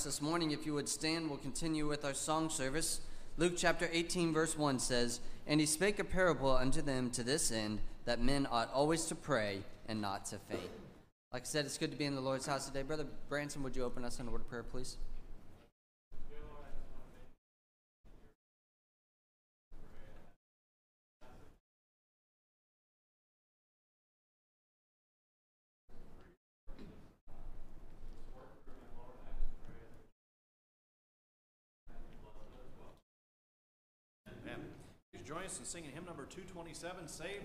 us this morning. If you would stand, we'll continue with our song service. Luke chapter 18, verse 1 says, And he spake a parable unto them to this end, that men ought always to pray and not to faint. Like I said, it's good to be in the Lord's house today. Brother Branson, would you open us in a word of prayer, please? Us in singing hymn number 227, Save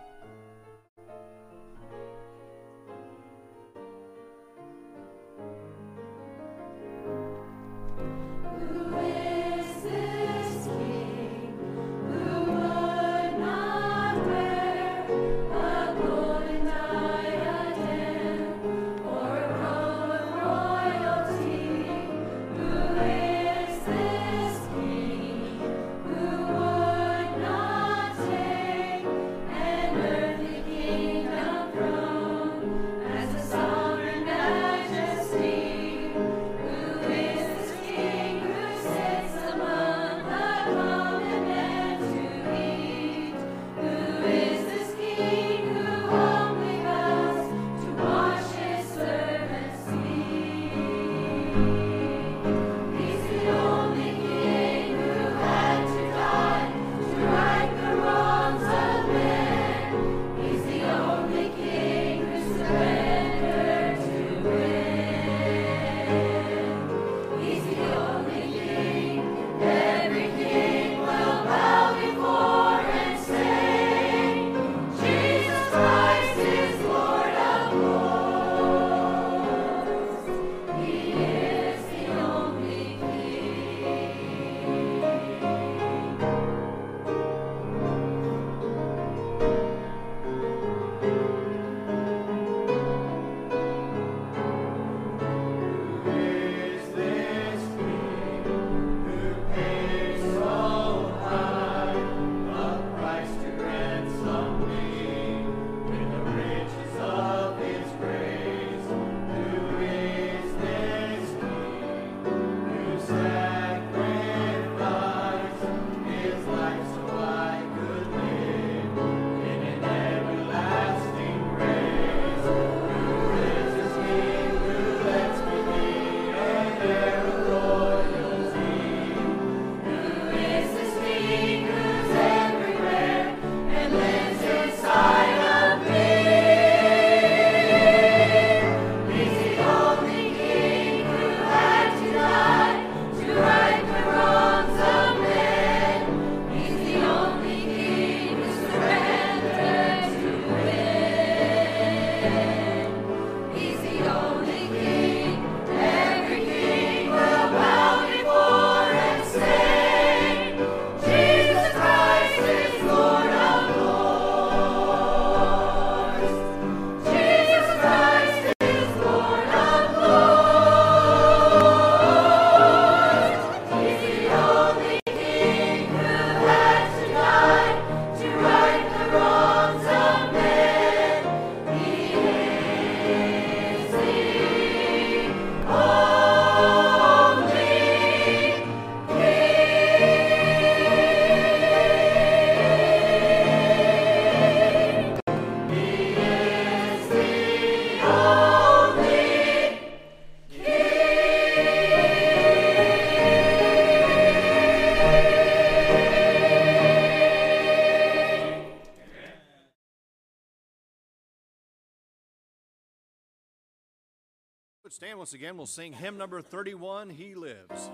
Once again, we'll sing hymn number 31 He Lives.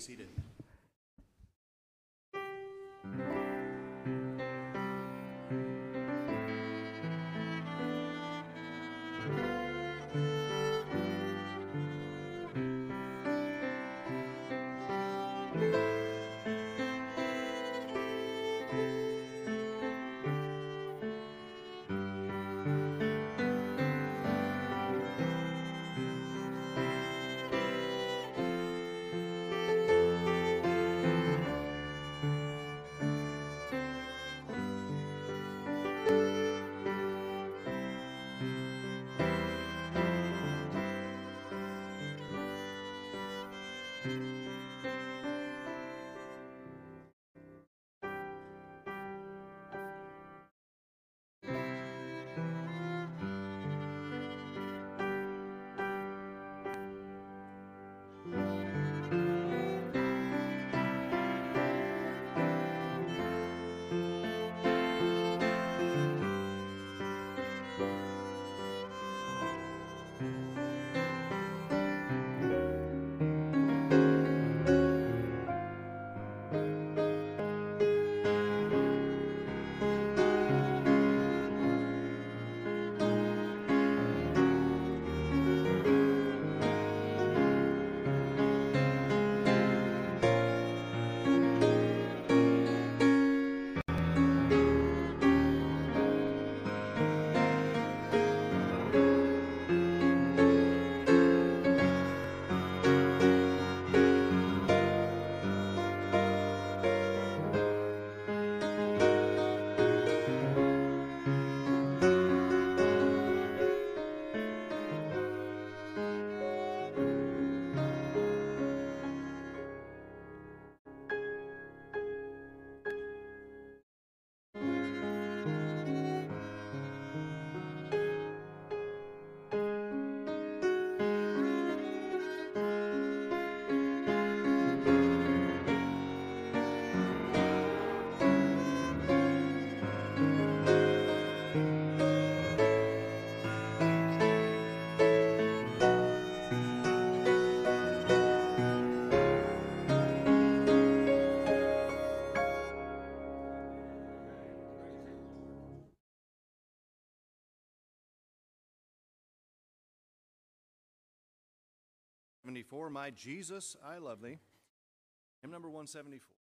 seated. 174, My Jesus, I Love Thee. Hymn number 174.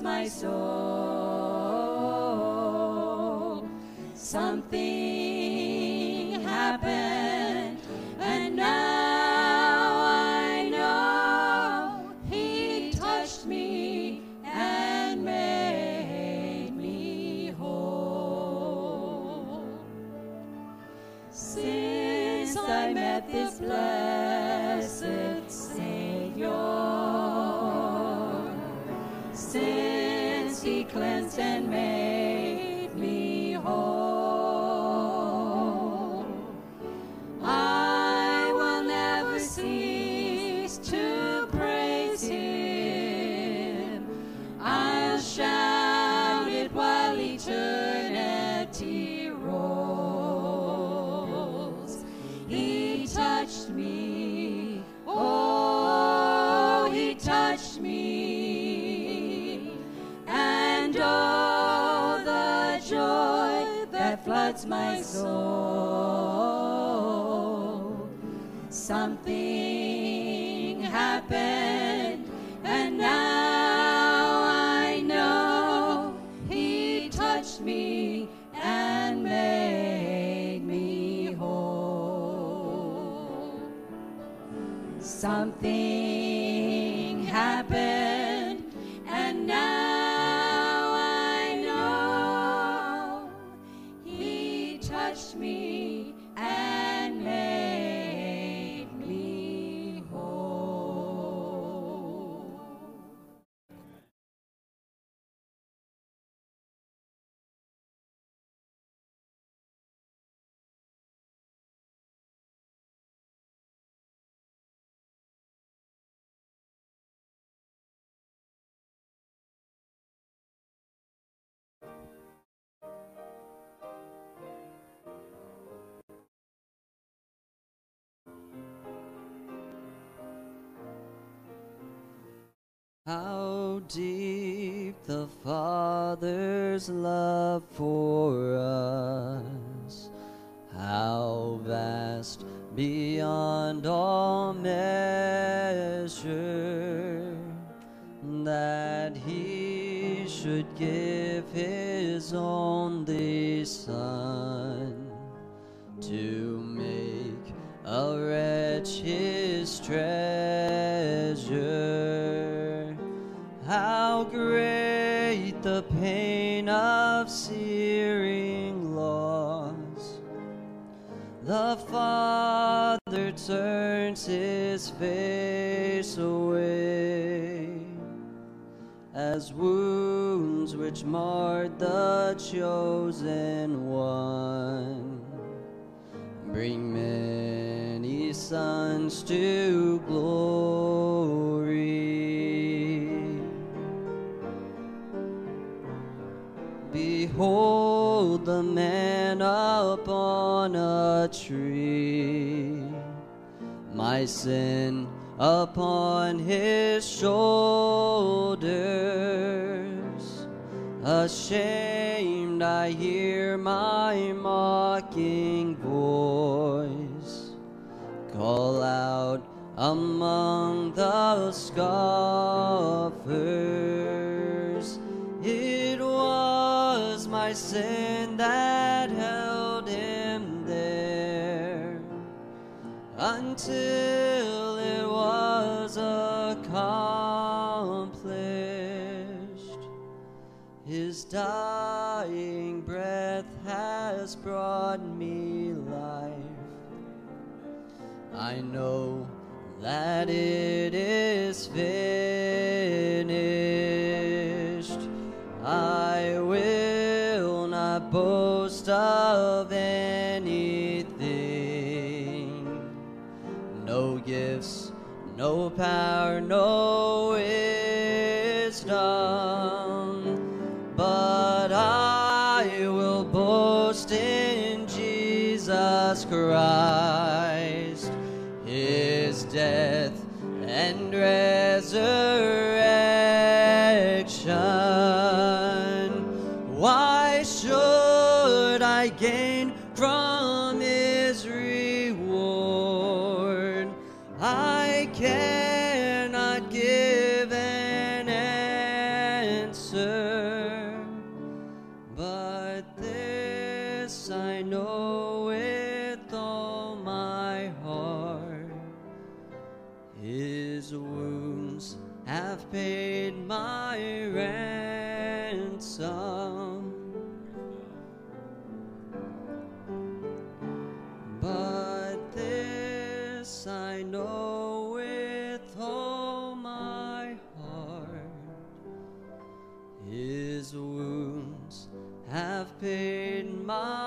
my soul. Something happened, and now I know He touched me and made me whole. Since I met this blessed floods my soul. Something face away as wounds which marred the chosen one bring many sons to glory. Behold the man upon a tree, my sin upon his shoulders. Ashamed, I hear my mocking voice call out among the scoffers. Until it was accomplished. His dying breath has brought me life. I know that it is finished. No power, no I know with all my heart. His wounds have paid my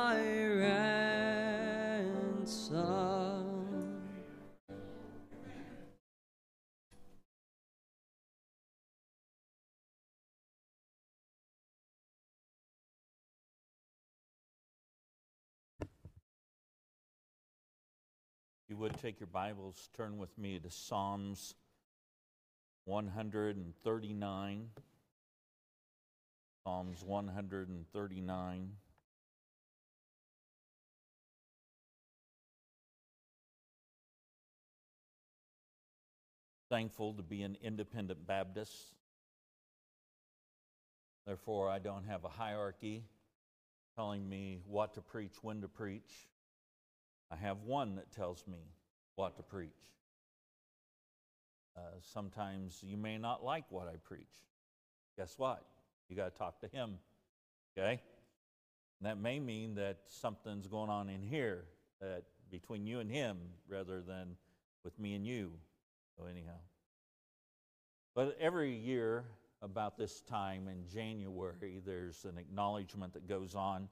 would take your Bibles, turn with me to Psalms 139. Psalms 139. Thankful to be an independent Baptist. Therefore, I don't have a hierarchy telling me what to preach, when to preach. I have one that tells me what to preach. Uh, sometimes you may not like what I preach. Guess what? You got to talk to him. Okay? And that may mean that something's going on in here that between you and him rather than with me and you. So anyhow. But every year about this time in January, there's an acknowledgement that goes on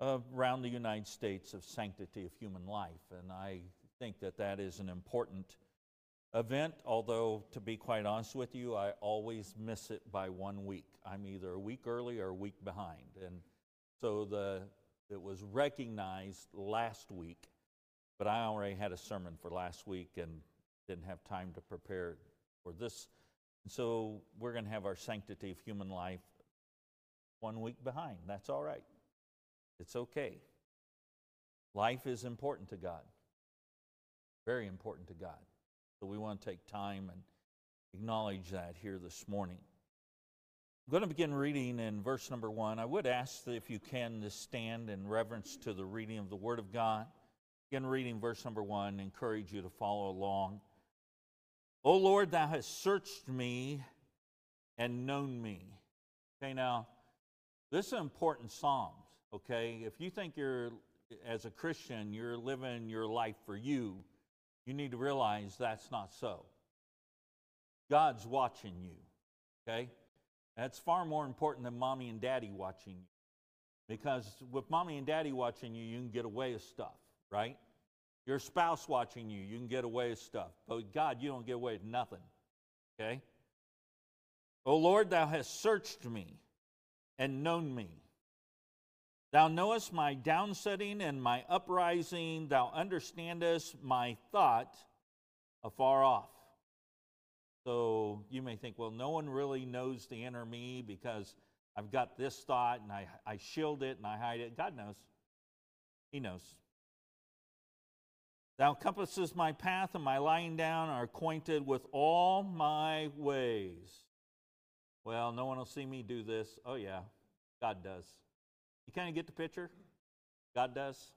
around the United States of sanctity of human life. And I think that that is an important event, although to be quite honest with you, I always miss it by one week. I'm either a week early or a week behind. And so the, it was recognized last week, but I already had a sermon for last week and didn't have time to prepare for this. And so we're going to have our sanctity of human life one week behind. That's all right. It's okay. Life is important to God, very important to God. So we want to take time and acknowledge that here this morning. I'm going to begin reading in verse number one. I would ask that if you can to stand in reverence to the reading of the Word of God. Begin reading verse number one, encourage you to follow along. O Lord, thou hast searched me and known me. Okay, now, this is an important Psalms, okay? If you think you're, as a Christian, you're living your life for you, you need to realize that's not so. God's watching you, okay? That's far more important than mommy and daddy watching you. Because with mommy and daddy watching you, you can get away with stuff, right? Your spouse watching you, you can get away with stuff. But God, you don't get away with nothing, okay? O Lord, thou hast searched me and known me. Thou knowest my downsetting and my uprising. Thou understandest my thought afar off. So you may think, well, no one really knows the inner me because I've got this thought and I, I shield it and I hide it. God knows. He knows. Thou compassest my path and my lying down are acquainted with all my ways. Well, no one will see me do this. Oh, yeah, God does. You kind of get the picture? God does.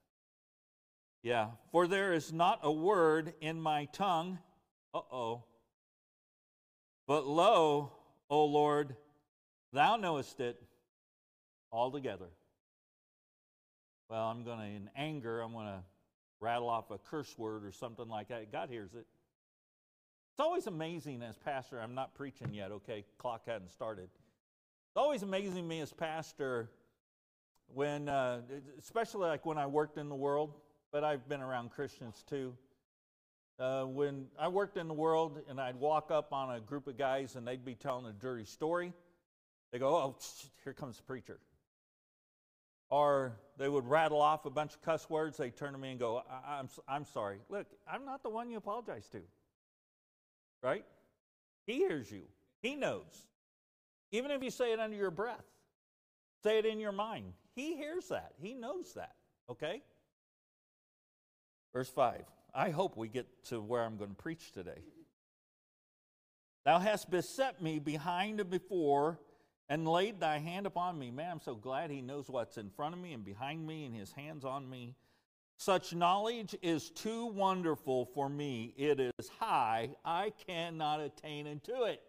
Yeah. For there is not a word in my tongue. Uh oh. But lo, O Lord, thou knowest it altogether. Well, I'm going to, in anger, I'm going to rattle off a curse word or something like that. God hears it. It's always amazing as pastor. I'm not preaching yet, okay? Clock hadn't started. It's always amazing me as pastor when, uh, especially like when I worked in the world, but I've been around Christians too. Uh, when I worked in the world and I'd walk up on a group of guys and they'd be telling a dirty story, they go, Oh, here comes the preacher. Or they would rattle off a bunch of cuss words. They turn to me and go, I- I'm, I'm sorry. Look, I'm not the one you apologize to. Right? He hears you, He knows. Even if you say it under your breath, say it in your mind. He hears that, He knows that. Okay? Verse 5. I hope we get to where I'm going to preach today. Thou hast beset me behind and before, and laid thy hand upon me. Man, I'm so glad he knows what's in front of me and behind me, and his hands on me. Such knowledge is too wonderful for me. It is high. I cannot attain unto it.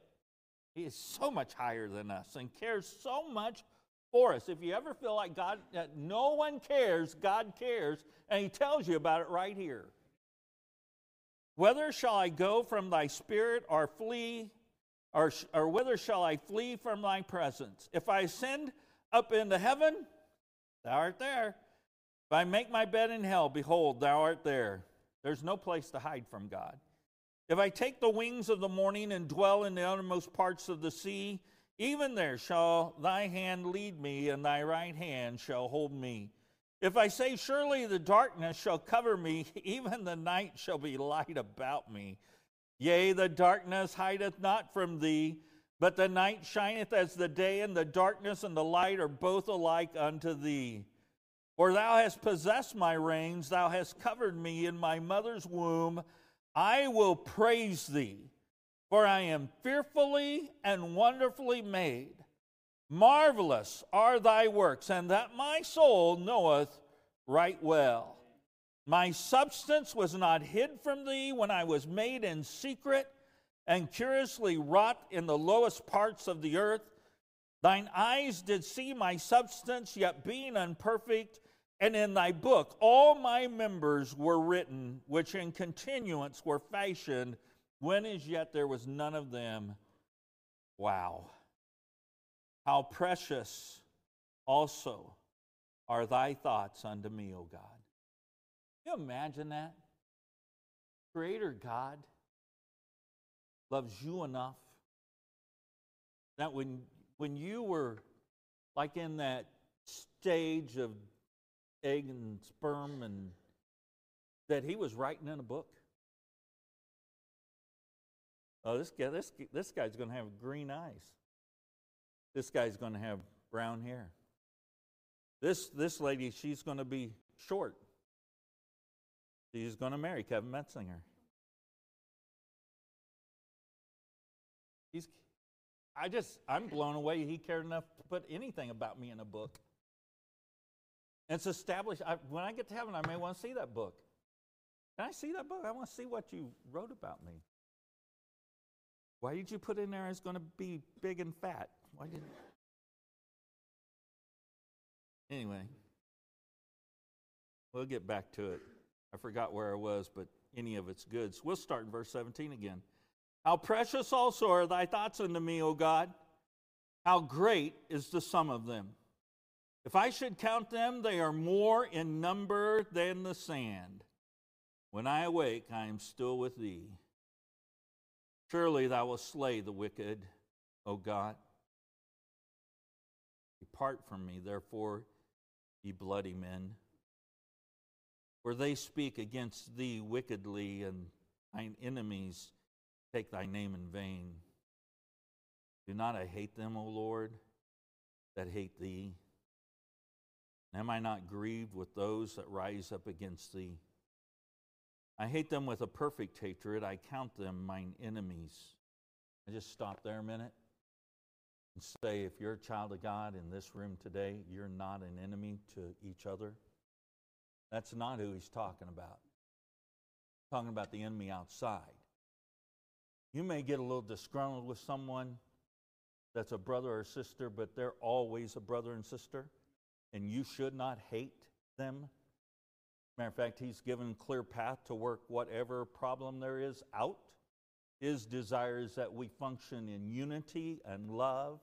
He is so much higher than us and cares so much for us. If you ever feel like God, that no one cares, God cares, and He tells you about it right here. Whether shall I go from thy spirit or flee, or, or whither shall I flee from thy presence? If I ascend up into heaven, thou art there. If I make my bed in hell, behold, thou art there. There's no place to hide from God. If I take the wings of the morning and dwell in the uttermost parts of the sea, even there shall thy hand lead me, and thy right hand shall hold me. If I say, Surely the darkness shall cover me, even the night shall be light about me. Yea, the darkness hideth not from thee, but the night shineth as the day, and the darkness and the light are both alike unto thee. For thou hast possessed my reins, thou hast covered me in my mother's womb. I will praise thee. For I am fearfully and wonderfully made. Marvelous are thy works, and that my soul knoweth right well. My substance was not hid from thee when I was made in secret and curiously wrought in the lowest parts of the earth. Thine eyes did see my substance, yet being unperfect, and in thy book all my members were written, which in continuance were fashioned, when as yet there was none of them. Wow. How precious also are thy thoughts unto me, O God. Can you imagine that? Creator God loves you enough that when, when you were like in that stage of egg and sperm and that he was writing in a book oh this guy this, this guy's going to have green eyes this guy's going to have brown hair this this lady she's going to be short she's going to marry kevin metzinger He's, I just, I'm blown away he cared enough to put anything about me in a book. And it's established. I, when I get to heaven, I may want to see that book. Can I see that book? I want to see what you wrote about me. Why did you put in there it's going to be big and fat? Why didn't. Anyway, we'll get back to it. I forgot where I was, but any of it's good. So we'll start in verse 17 again. How precious also are thy thoughts unto me, O God. How great is the sum of them. If I should count them, they are more in number than the sand. When I awake, I am still with thee. Surely thou wilt slay the wicked, O God. Depart from me, therefore, ye bloody men. For they speak against thee wickedly, and thine enemies take thy name in vain. Do not I hate them, O Lord, that hate thee? And Am I not grieved with those that rise up against thee? I hate them with a perfect hatred. I count them mine enemies. I just stop there a minute and say if you're a child of God in this room today, you're not an enemy to each other. That's not who he's talking about. He's talking about the enemy outside. You may get a little disgruntled with someone that's a brother or sister, but they're always a brother and sister, and you should not hate them. Matter of fact, he's given clear path to work whatever problem there is out. His desire is that we function in unity and love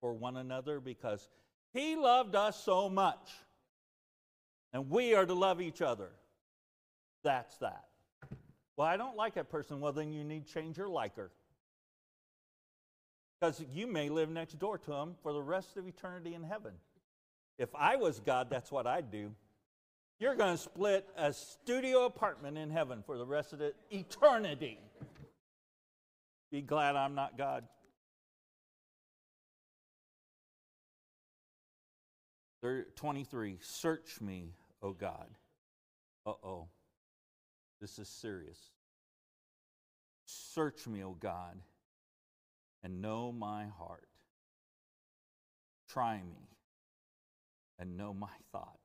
for one another because he loved us so much. And we are to love each other. That's that. Well, I don't like that person. Well, then you need change your liker. Because you may live next door to him for the rest of eternity in heaven. If I was God, that's what I'd do. You're going to split a studio apartment in heaven for the rest of the eternity. Be glad I'm not God. Thir- 23. Search me, O God. Uh oh. This is serious. Search me, O God, and know my heart. Try me and know my thoughts.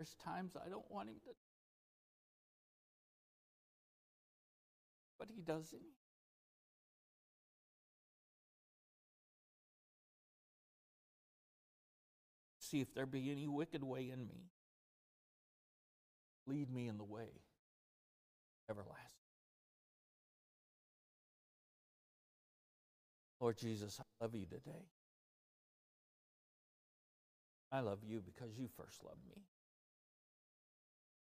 There's times I don't want him to, but he does it. See if there be any wicked way in me. Lead me in the way everlasting. Lord Jesus, I love you today. I love you because you first loved me.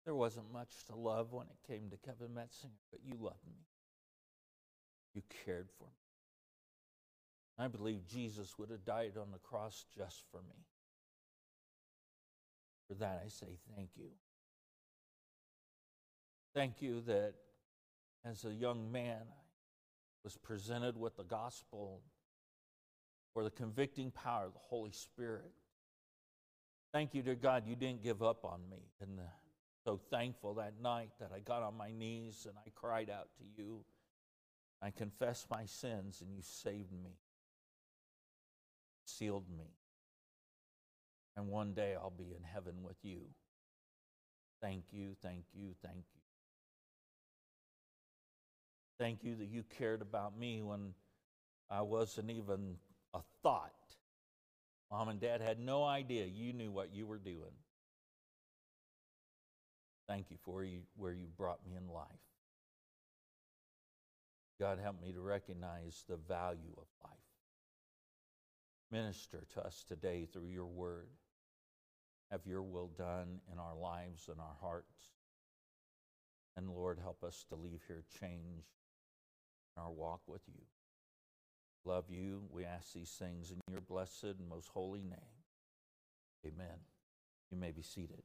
There wasn't much to love when it came to Kevin Metzinger, but you loved me. You cared for me. I believe Jesus would have died on the cross just for me. For that, I say thank you. Thank you that as a young man, I was presented with the gospel for the convicting power of the Holy Spirit. Thank you, dear God, you didn't give up on me in the So thankful that night that I got on my knees and I cried out to you. I confessed my sins and you saved me, sealed me. And one day I'll be in heaven with you. Thank you, thank you, thank you. Thank you that you cared about me when I wasn't even a thought. Mom and dad had no idea you knew what you were doing. Thank you for you, where you brought me in life. God, help me to recognize the value of life. Minister to us today through your word. Have your will done in our lives and our hearts. And Lord, help us to leave here changed in our walk with you. Love you. We ask these things in your blessed and most holy name. Amen. You may be seated.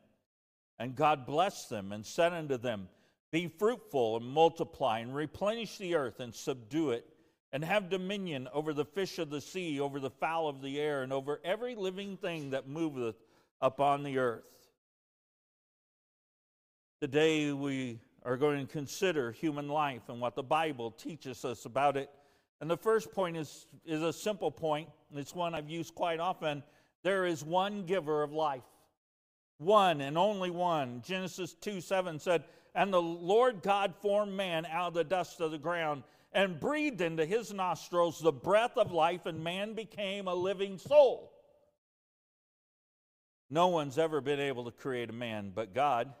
And God blessed them and said unto them, be fruitful and multiply and replenish the earth and subdue it, and have dominion over the fish of the sea, over the fowl of the air, and over every living thing that moveth upon the earth. Today we are going to consider human life and what the Bible teaches us about it. And the first point is, is a simple point, and it's one I've used quite often. There is one giver of life. One and only one. Genesis 2 7 said, And the Lord God formed man out of the dust of the ground and breathed into his nostrils the breath of life, and man became a living soul. No one's ever been able to create a man but God.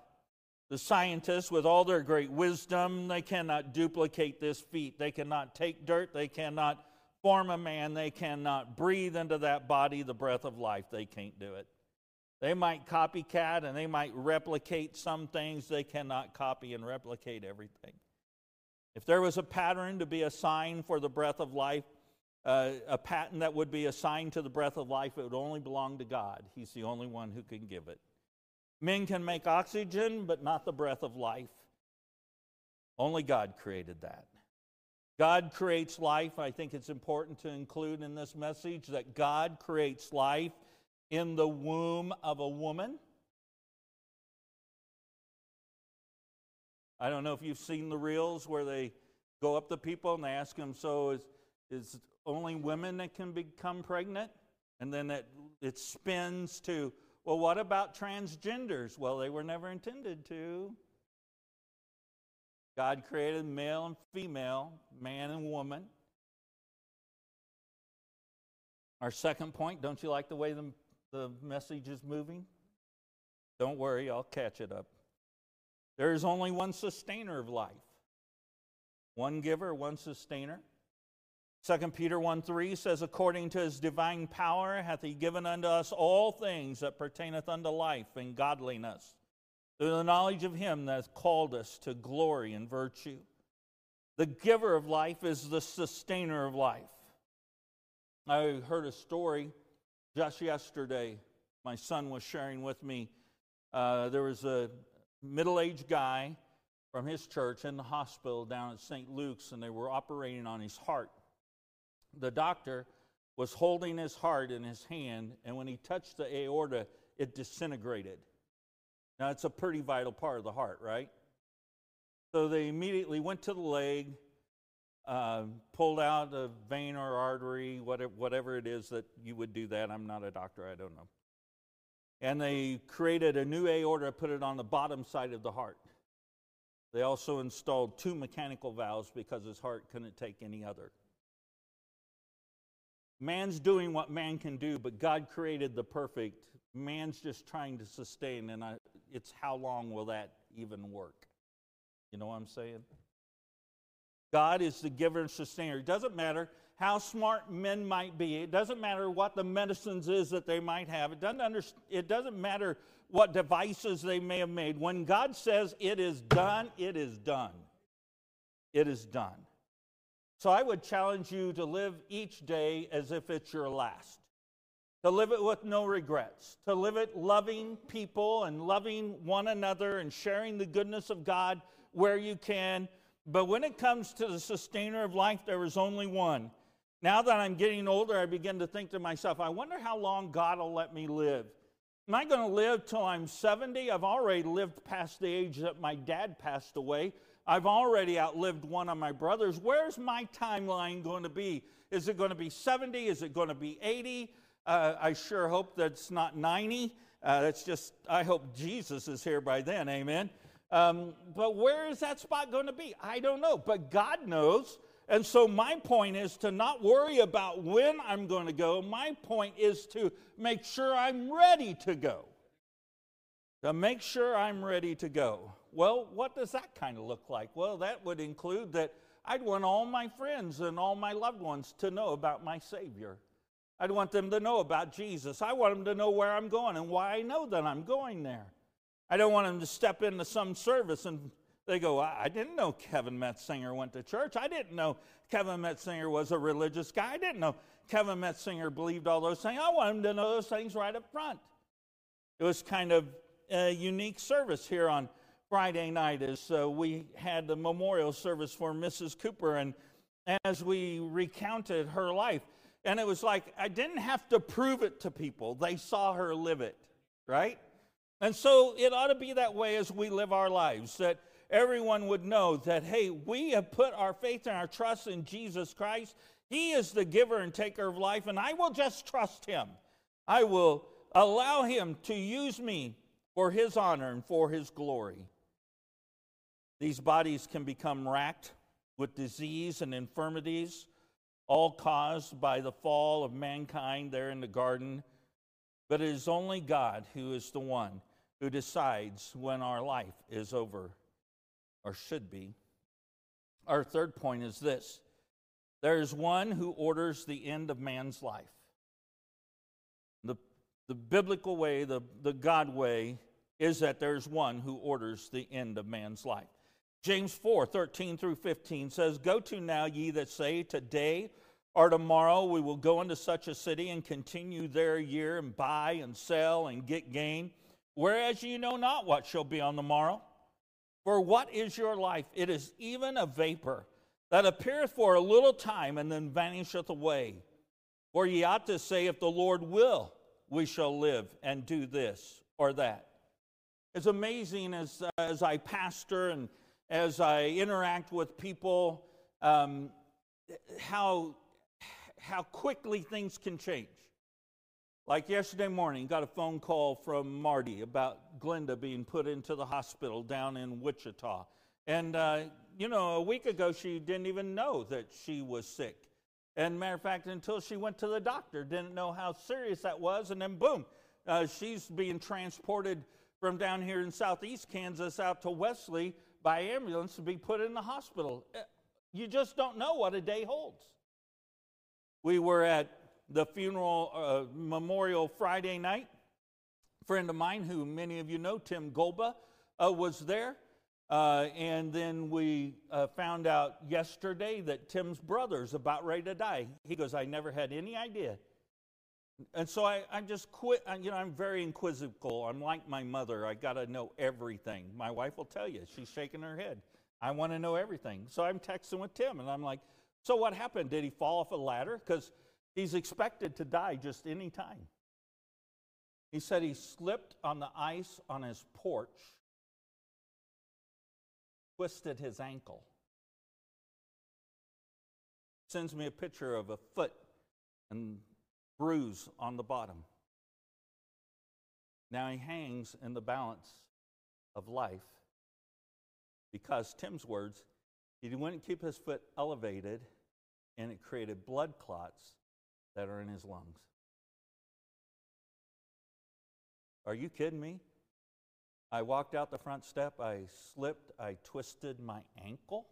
The scientists, with all their great wisdom, they cannot duplicate this feat. They cannot take dirt. They cannot form a man. They cannot breathe into that body the breath of life. They can't do it. They might copycat and they might replicate some things. They cannot copy and replicate everything. If there was a pattern to be a sign for the breath of life, uh, a patent that would be assigned to the breath of life, it would only belong to God. He's the only one who can give it. Men can make oxygen, but not the breath of life. Only God created that. God creates life. I think it's important to include in this message that God creates life in the womb of a woman. I don't know if you've seen the reels where they go up to people and they ask them, So is, is only women that can become pregnant? And then it, it spins to, well, what about transgenders? Well, they were never intended to. God created male and female, man and woman. Our second point, don't you like the way the, the message is moving? Don't worry, I'll catch it up. There is only one sustainer of life one giver, one sustainer. 2 Peter 1 3 says, According to his divine power hath he given unto us all things that pertaineth unto life and godliness, through the knowledge of him that hath called us to glory and virtue. The giver of life is the sustainer of life. I heard a story just yesterday. My son was sharing with me. Uh, there was a middle aged guy from his church in the hospital down at St. Luke's, and they were operating on his heart the doctor was holding his heart in his hand, and when he touched the aorta, it disintegrated. Now, it's a pretty vital part of the heart, right? So they immediately went to the leg, uh, pulled out a vein or artery, whatever, whatever it is that you would do that. I'm not a doctor, I don't know. And they created a new aorta, put it on the bottom side of the heart. They also installed two mechanical valves because his heart couldn't take any other. Man's doing what man can do, but God created the perfect. Man's just trying to sustain, and I, it's how long will that even work? You know what I'm saying? God is the giver and sustainer. It doesn't matter how smart men might be. It doesn't matter what the medicines is that they might have. It doesn't, under, it doesn't matter what devices they may have made. When God says it is done, it is done. It is done. So I would challenge you to live each day as if it's your last. To live it with no regrets, to live it loving people and loving one another and sharing the goodness of God where you can. But when it comes to the sustainer of life, there is only one. Now that I'm getting older, I begin to think to myself, I wonder how long God will let me live. Am I going to live till I'm 70? I've already lived past the age that my dad passed away. I've already outlived one of my brothers. Where's my timeline going to be? Is it going to be 70? Is it going to be 80? Uh, I sure hope that's not 90. Uh, that's just, I hope Jesus is here by then, amen. Um, but where is that spot going to be? I don't know, but God knows. And so, my point is to not worry about when I'm going to go. My point is to make sure I'm ready to go. To make sure I'm ready to go. Well, what does that kind of look like? Well, that would include that I'd want all my friends and all my loved ones to know about my Savior. I'd want them to know about Jesus. I want them to know where I'm going and why I know that I'm going there. I don't want them to step into some service and they go, I didn't know Kevin Metzinger went to church. I didn't know Kevin Metzinger was a religious guy. I didn't know Kevin Metzinger believed all those things. I want them to know those things right up front. It was kind of a unique service here on Friday night as uh, we had the memorial service for Mrs. Cooper and as we recounted her life. And it was like I didn't have to prove it to people, they saw her live it, right? And so it ought to be that way as we live our lives, that everyone would know that, hey, we have put our faith and our trust in Jesus Christ. He is the giver and taker of life, and I will just trust Him. I will allow Him to use me for His honor and for His glory. These bodies can become racked with disease and infirmities all caused by the fall of mankind there in the garden. But it is only God who is the one who decides when our life is over or should be. Our third point is this there is one who orders the end of man's life. The, the biblical way, the, the God way, is that there's one who orders the end of man's life. James 4 13 through 15 says, Go to now, ye that say, Today or tomorrow we will go into such a city and continue there a year and buy and sell and get gain, whereas you know not what shall be on the morrow. For what is your life? It is even a vapor that appeareth for a little time and then vanisheth away. For ye ought to say, If the Lord will, we shall live and do this or that. It's amazing as, uh, as I pastor and as I interact with people, um, how how quickly things can change. Like yesterday morning, got a phone call from Marty about Glenda being put into the hospital down in Wichita. And, uh, you know, a week ago, she didn't even know that she was sick. And matter of fact, until she went to the doctor, didn't know how serious that was. And then, boom, uh, she's being transported from down here in southeast Kansas out to Wesley by ambulance to be put in the hospital. Uh, you just don't know what a day holds. We were at the funeral uh, memorial Friday night. A friend of mine, who many of you know, Tim Golba, uh, was there. Uh, and then we uh, found out yesterday that Tim's brother's about ready to die. He goes, I never had any idea. And so I, I just quit. You know, I'm very inquisitive. I'm like my mother. I got to know everything. My wife will tell you. She's shaking her head. I want to know everything. So I'm texting with Tim, and I'm like, so what happened? Did he fall off a ladder? Because he's expected to die just any time. He said he slipped on the ice on his porch, twisted his ankle. Sends me a picture of a foot and bruise on the bottom. Now he hangs in the balance of life because Tim's words, he wouldn't keep his foot elevated, and it created blood clots that are in his lungs. Are you kidding me? I walked out the front step, I slipped, I twisted my ankle.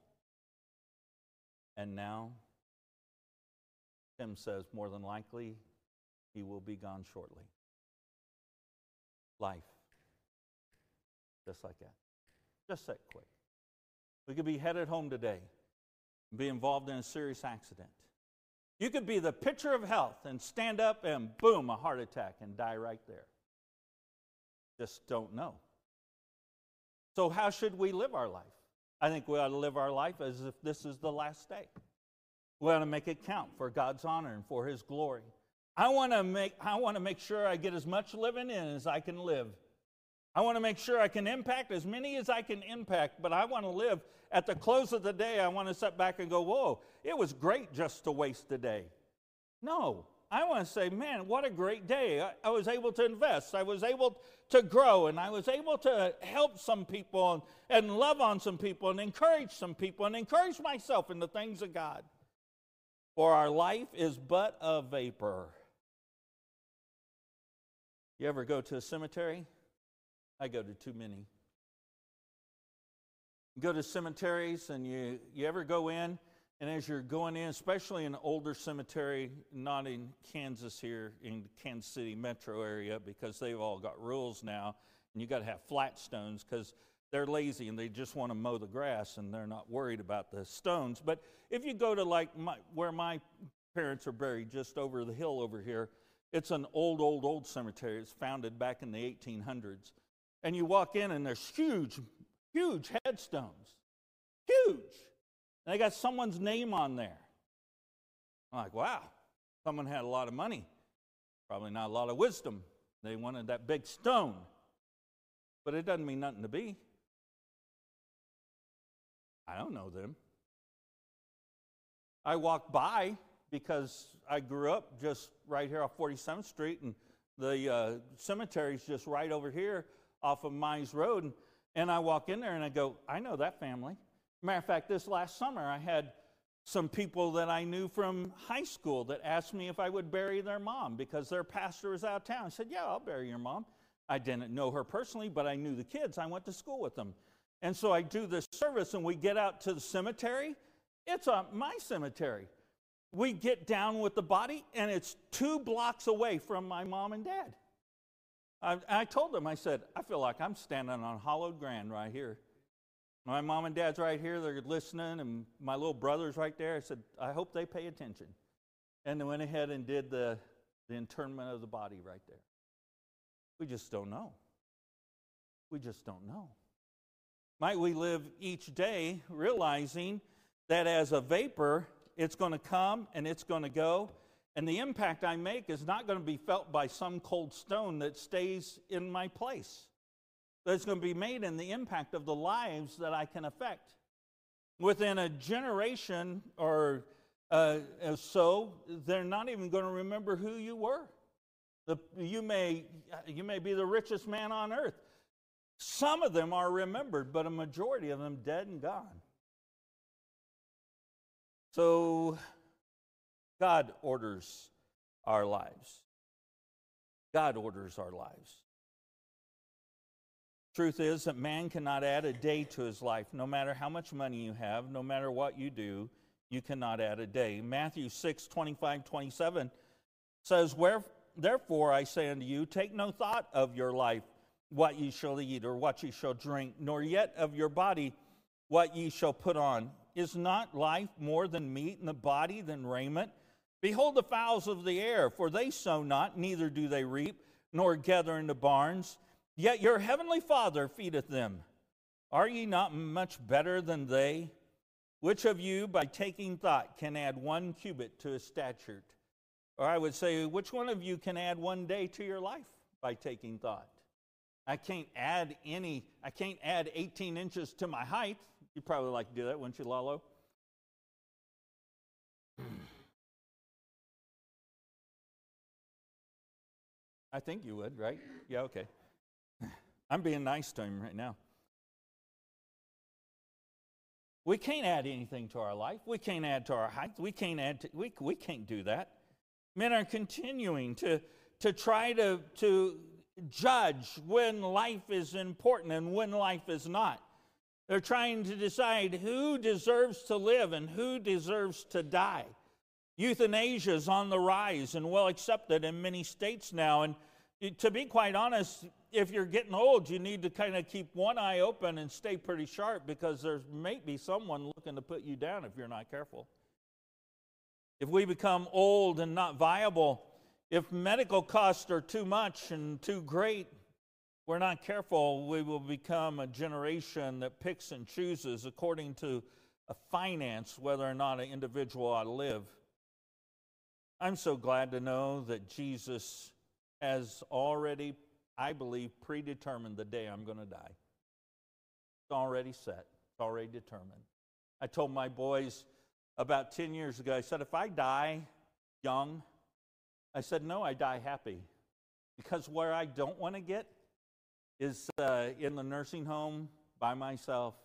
And now, Tim says more than likely he will be gone shortly. Life. Just like that. Just that quick. We could be headed home today, be involved in a serious accident. You could be the picture of health and stand up and boom, a heart attack and die right there. Just don't know. So, how should we live our life? I think we ought to live our life as if this is the last day. We ought to make it count for God's honor and for His glory. I want to make, I want to make sure I get as much living in as I can live. I want to make sure I can impact as many as I can impact, but I want to live at the close of the day. I want to sit back and go, Whoa, it was great just to waste a day. No, I want to say, Man, what a great day. I, I was able to invest, I was able to grow, and I was able to help some people and, and love on some people and encourage some people and encourage myself in the things of God. For our life is but a vapor. You ever go to a cemetery? I go to too many. Go to cemeteries and you, you ever go in, and as you're going in, especially in an older cemetery, not in Kansas here, in the Kansas City metro area, because they've all got rules now, and you got to have flat stones because they're lazy and they just want to mow the grass and they're not worried about the stones. But if you go to like my, where my parents are buried, just over the hill over here, it's an old, old, old cemetery. It's founded back in the 1800s. And you walk in, and there's huge, huge headstones. Huge. And they got someone's name on there. I'm like, wow, someone had a lot of money. Probably not a lot of wisdom. They wanted that big stone. But it doesn't mean nothing to be. I don't know them. I walk by because I grew up just right here off 47th Street, and the uh, cemetery's just right over here off of Mines Road. And, and I walk in there and I go, I know that family. Matter of fact, this last summer I had some people that I knew from high school that asked me if I would bury their mom because their pastor was out of town. I said, Yeah, I'll bury your mom. I didn't know her personally, but I knew the kids. I went to school with them. And so I do this service and we get out to the cemetery. It's a, my cemetery. We get down with the body and it's two blocks away from my mom and dad. I, I told them, I said, I feel like I'm standing on hollowed ground right here. My mom and dad's right here, they're listening, and my little brother's right there. I said, I hope they pay attention. And they went ahead and did the, the internment of the body right there. We just don't know. We just don't know. Might we live each day realizing that as a vapor, it's going to come and it's going to go, and the impact I make is not going to be felt by some cold stone that stays in my place. It's going to be made in the impact of the lives that I can affect. Within a generation or uh, so, they're not even going to remember who you were. The, you, may, you may be the richest man on earth. Some of them are remembered, but a majority of them dead and gone. So, God orders our lives. God orders our lives. Truth is that man cannot add a day to his life. No matter how much money you have, no matter what you do, you cannot add a day. Matthew 6 25, 27 says, Where, Therefore I say unto you, take no thought of your life, what ye shall eat or what ye shall drink, nor yet of your body, what ye shall put on. Is not life more than meat, and the body than raiment? Behold the fowls of the air, for they sow not, neither do they reap, nor gather into barns, yet your heavenly Father feedeth them. Are ye not much better than they? Which of you, by taking thought, can add one cubit to his stature? Or I would say, which one of you can add one day to your life by taking thought? I can't add any, I can't add 18 inches to my height. You'd probably like to do that, wouldn't you, Lalo? I think you would, right? Yeah, okay. I'm being nice to him right now. We can't add anything to our life. We can't add to our height. We can't add to, we, we can't do that. Men are continuing to, to try to, to judge when life is important and when life is not. They're trying to decide who deserves to live and who deserves to die. Euthanasia is on the rise and well accepted in many states now. And to be quite honest, if you're getting old, you need to kind of keep one eye open and stay pretty sharp because there may be someone looking to put you down if you're not careful. If we become old and not viable, if medical costs are too much and too great, we're not careful, we will become a generation that picks and chooses according to a finance whether or not an individual ought to live. I'm so glad to know that Jesus has already, I believe, predetermined the day I'm going to die. It's already set, it's already determined. I told my boys about 10 years ago, I said, if I die young, I said, no, I die happy. Because where I don't want to get is uh, in the nursing home by myself,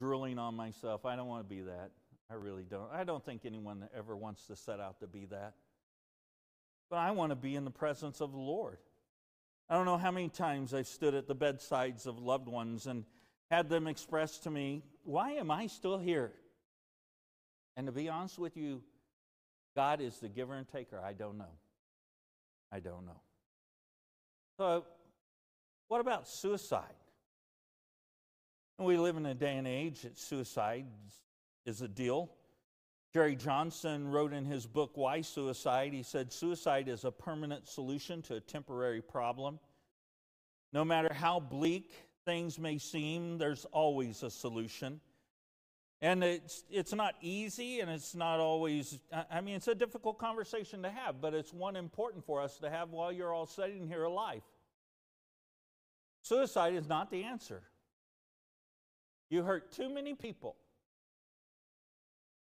drooling on myself. I don't want to be that. I really don't. I don't think anyone ever wants to set out to be that. But I want to be in the presence of the Lord. I don't know how many times I've stood at the bedsides of loved ones and had them express to me, Why am I still here? And to be honest with you, God is the giver and taker. I don't know. I don't know. So what about suicide? We live in a day and age that suicide is a deal. Jerry Johnson wrote in his book, Why Suicide? He said, Suicide is a permanent solution to a temporary problem. No matter how bleak things may seem, there's always a solution. And it's, it's not easy and it's not always, I mean, it's a difficult conversation to have, but it's one important for us to have while you're all sitting here alive. Suicide is not the answer. You hurt too many people.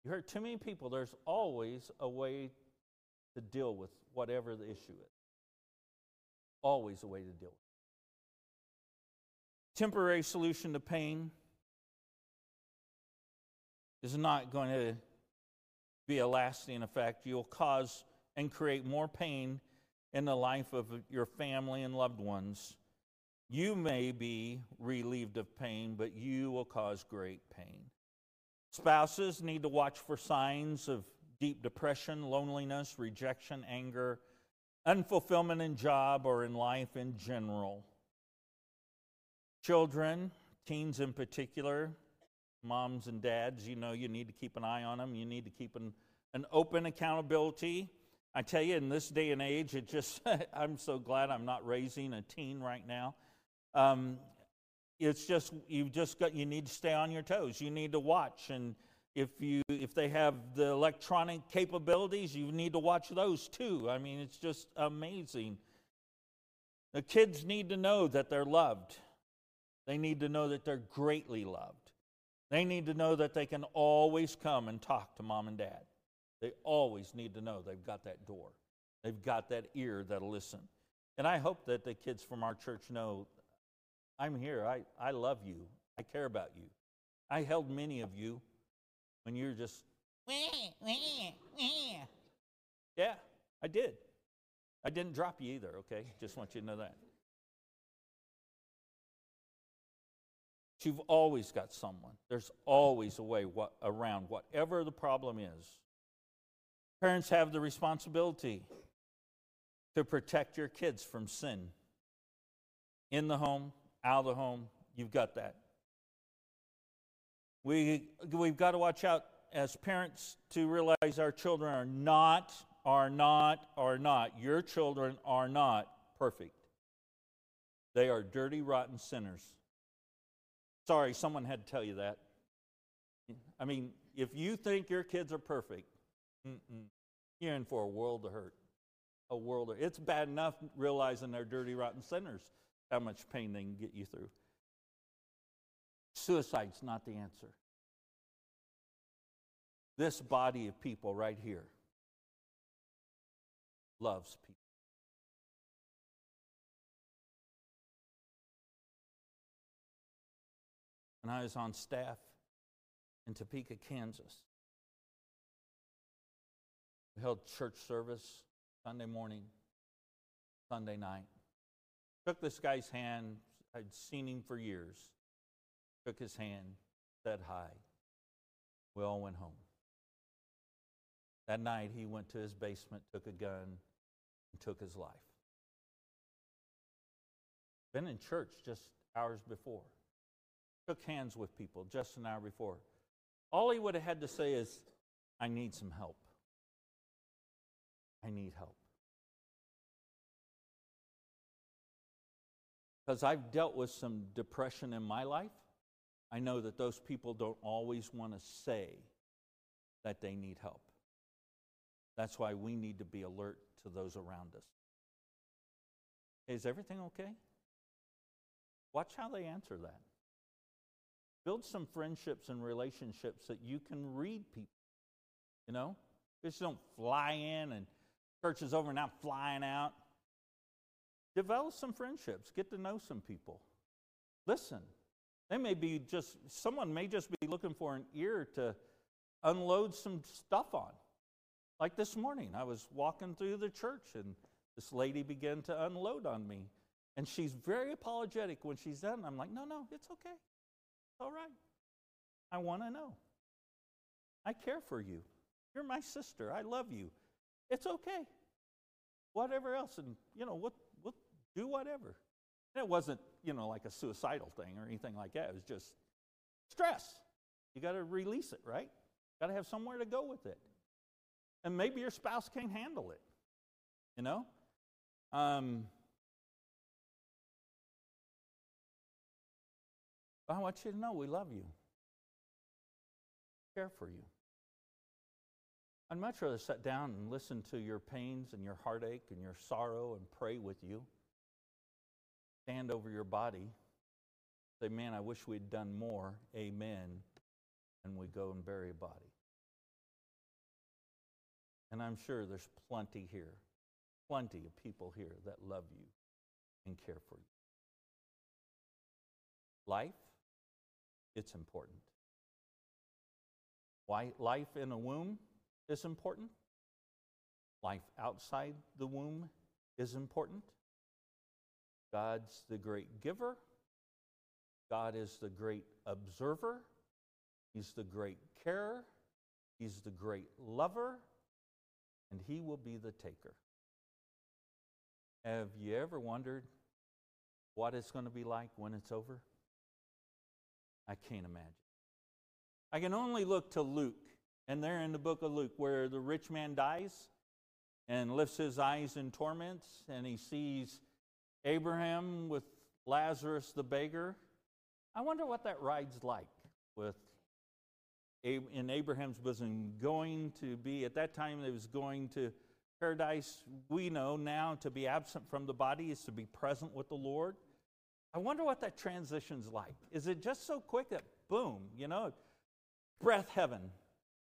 You hurt too many people. There's always a way to deal with whatever the issue is. Always a way to deal with it. Temporary solution to pain is not going to be a lasting effect. You'll cause and create more pain in the life of your family and loved ones you may be relieved of pain, but you will cause great pain. Spouses need to watch for signs of deep depression, loneliness, rejection, anger, unfulfillment in job or in life in general. Children, teens in particular, moms and dads, you know you need to keep an eye on them. You need to keep an, an open accountability. I tell you, in this day and age, it just, I'm so glad I'm not raising a teen right now um, it's just you've just got you need to stay on your toes. You need to watch, and if you if they have the electronic capabilities, you need to watch those too. I mean, it's just amazing. The kids need to know that they're loved. They need to know that they're greatly loved. They need to know that they can always come and talk to mom and dad. They always need to know they've got that door. They've got that ear that'll listen. And I hope that the kids from our church know I'm here. I, I love you. I care about you. I held many of you when you were just, yeah, I did. I didn't drop you either, okay? Just want you to know that. You've always got someone. There's always a way what, around whatever the problem is. Parents have the responsibility to protect your kids from sin in the home, out of the home, you've got that. We, we've got to watch out as parents to realize our children are not, are not, are not. Your children are not perfect. They are dirty, rotten sinners. Sorry, someone had to tell you that. I mean, if you think your kids are perfect, you're in for a world of hurt. A world of it's bad enough realizing they're dirty, rotten sinners how much pain they can get you through. Suicide's not the answer. This body of people right here loves people. When I was on staff in Topeka, Kansas, we held church service Sunday morning, Sunday night. Took this guy's hand. I'd seen him for years. Took his hand, said hi. We all went home. That night, he went to his basement, took a gun, and took his life. Been in church just hours before. Shook hands with people just an hour before. All he would have had to say is, I need some help. I need help. Because I've dealt with some depression in my life, I know that those people don't always want to say that they need help. That's why we need to be alert to those around us. Is everything okay? Watch how they answer that. Build some friendships and relationships that you can read people. You know? Just don't fly in and church is over now flying out. Develop some friendships. Get to know some people. Listen. They may be just, someone may just be looking for an ear to unload some stuff on. Like this morning, I was walking through the church and this lady began to unload on me. And she's very apologetic when she's done. I'm like, no, no, it's okay. It's all right. I want to know. I care for you. You're my sister. I love you. It's okay. Whatever else, and you know what? Do whatever. And it wasn't, you know, like a suicidal thing or anything like that. It was just stress. You got to release it, right? Got to have somewhere to go with it. And maybe your spouse can't handle it. You know. Um, I want you to know we love you, care for you. I'd much rather sit down and listen to your pains and your heartache and your sorrow and pray with you. Stand over your body. Say, man, I wish we'd done more. Amen. And we go and bury a body. And I'm sure there's plenty here, plenty of people here that love you and care for you. Life it's important. Why life in a womb is important. Life outside the womb is important. God's the great giver. God is the great observer. He's the great carer. He's the great lover. And He will be the taker. Have you ever wondered what it's going to be like when it's over? I can't imagine. I can only look to Luke, and there in the book of Luke, where the rich man dies and lifts his eyes in torments, and he sees Abraham with Lazarus the beggar. I wonder what that ride's like with in Abraham's bosom going to be at that time it was going to paradise we know now to be absent from the body is to be present with the Lord. I wonder what that transition's like. Is it just so quick that boom, you know, breath heaven,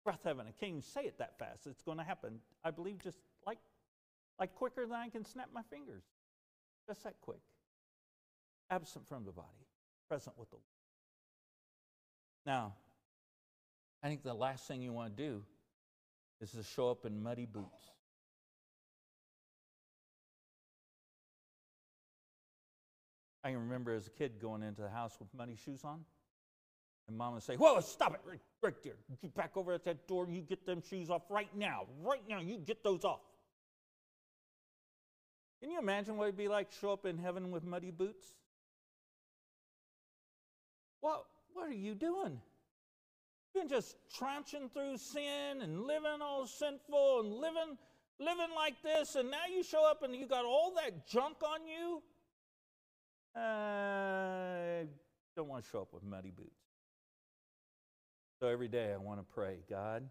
breath heaven. I can't even say it that fast. It's going to happen. I believe just like, like quicker than I can snap my fingers. Just that quick. Absent from the body, present with the Lord. Now, I think the last thing you want to do is to show up in muddy boots. I can remember as a kid going into the house with muddy shoes on. And mom would say, Whoa, stop it right, right there. Get back over at that door. You get them shoes off right now. Right now, you get those off. Can you imagine what it'd be like to show up in heaven with muddy boots? What, what are you doing? You've been just tramping through sin and living all sinful and living, living like this, and now you show up and you got all that junk on you? I don't want to show up with muddy boots. So every day I want to pray, God,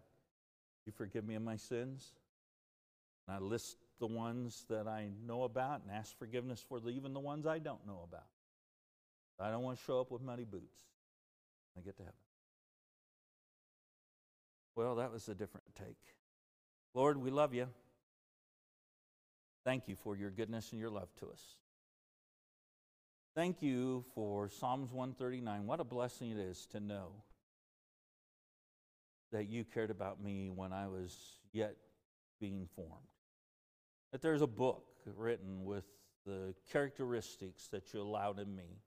you forgive me of my sins. And I list the ones that I know about and ask forgiveness for the, even the ones I don't know about. I don't want to show up with muddy boots. I get to heaven. Well, that was a different take. Lord, we love you. Thank you for your goodness and your love to us. Thank you for Psalms 139. What a blessing it is to know that you cared about me when I was yet being formed. That there's a book written with the characteristics that you allowed in me.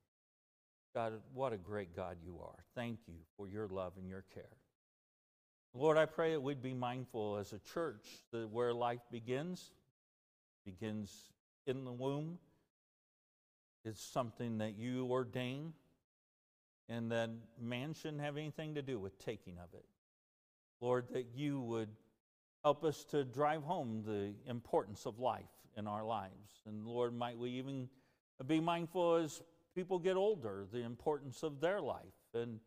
God, what a great God you are. Thank you for your love and your care. Lord, I pray that we'd be mindful as a church that where life begins, begins in the womb, is something that you ordain, and that man shouldn't have anything to do with taking of it. Lord, that you would help us to drive home the importance of life in our lives. And Lord, might we even be mindful as people get older, the importance of their life. And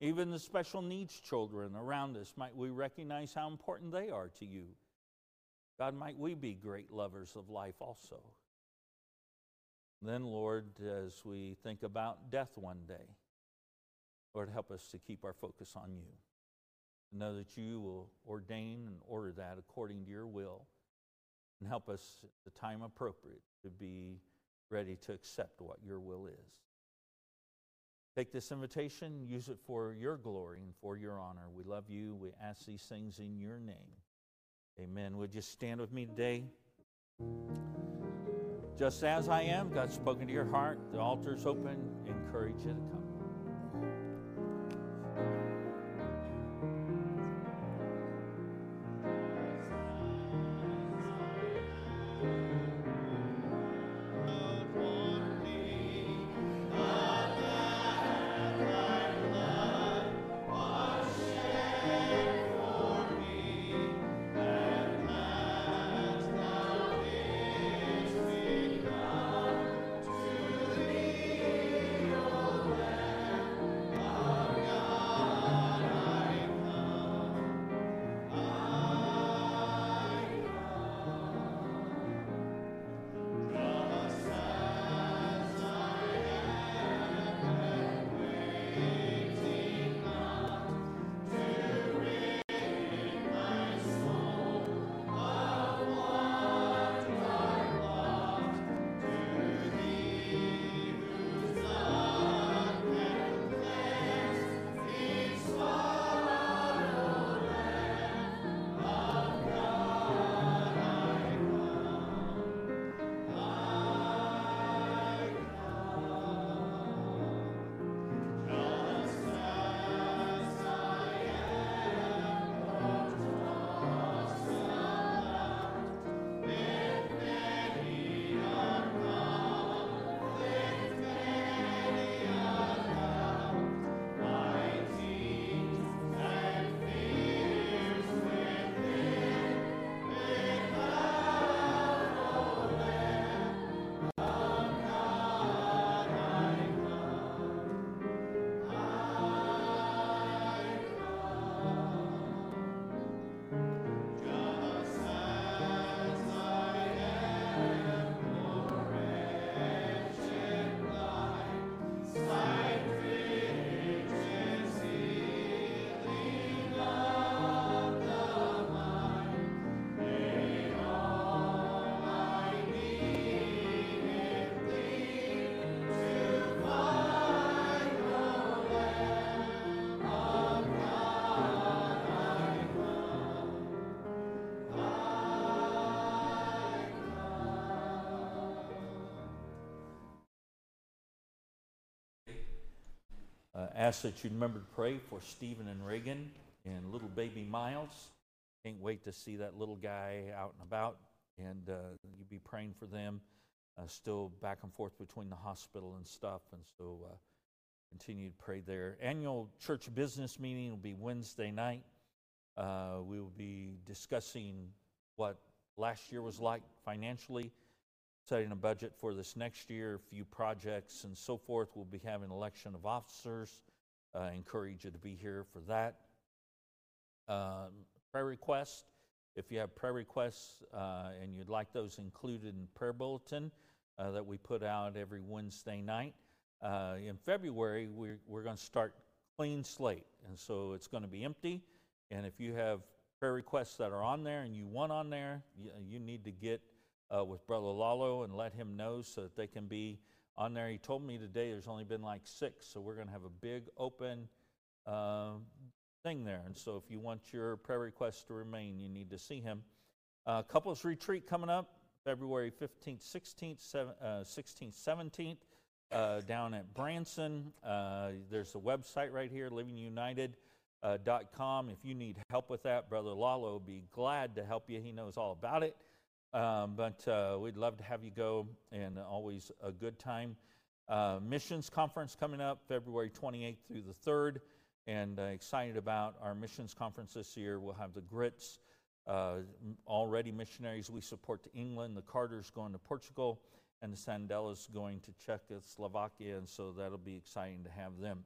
even the special needs children around us, might we recognize how important they are to you. God, might we be great lovers of life also. Then, Lord, as we think about death one day, Lord, help us to keep our focus on you. To know that you will ordain and order that according to your will, and help us at the time appropriate to be ready to accept what your will is. Take this invitation, use it for your glory and for your honor. We love you. We ask these things in your name. Amen. Would you stand with me today? Just as I am, God's spoken to your heart. The altar's open. Encourage you to come. Uh, ask that you remember to pray for Stephen and Reagan and little baby Miles. Can't wait to see that little guy out and about, and uh, you be praying for them. Uh, still back and forth between the hospital and stuff, and so uh, continue to pray there. Annual church business meeting will be Wednesday night. Uh, we will be discussing what last year was like financially setting a budget for this next year, a few projects and so forth. We'll be having election of officers. Uh, encourage you to be here for that. Um, prayer requests. If you have prayer requests uh, and you'd like those included in prayer bulletin uh, that we put out every Wednesday night. Uh, in February, we're, we're going to start clean slate, and so it's going to be empty. And if you have prayer requests that are on there and you want on there, you, you need to get uh, with Brother Lalo and let him know so that they can be on there. He told me today there's only been like six, so we're going to have a big open uh, thing there. And so if you want your prayer requests to remain, you need to see him. Uh, couples retreat coming up February 15th, 16th, seven, uh, 16th, 17th. uh, down at Branson. Uh, there's a website right here, livingunited.com. If you need help with that, Brother Lalo will be glad to help you. He knows all about it. Um, but uh, we'd love to have you go, and always a good time. Uh, missions conference coming up February 28th through the 3rd, and uh, excited about our missions conference this year. We'll have the Grits, uh, already missionaries we support to England, the Carters going to Portugal, and the Sandellas going to Czechoslovakia, and so that'll be exciting to have them.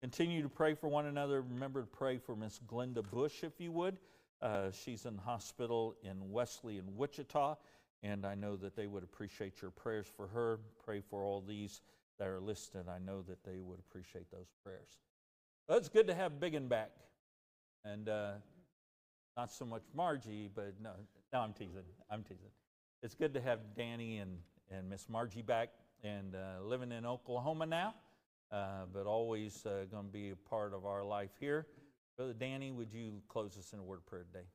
Continue to pray for one another. Remember to pray for Miss Glenda Bush, if you would. Uh, she's in hospital in Wesley in Wichita, and I know that they would appreciate your prayers for her. Pray for all these that are listed. I know that they would appreciate those prayers. Well, it's good to have Biggin back, and uh, not so much Margie, but no, no, I'm teasing. I'm teasing. It's good to have Danny and and Miss Margie back, and uh, living in Oklahoma now, uh, but always uh, going to be a part of our life here. Brother Danny, would you close us in a word of prayer today?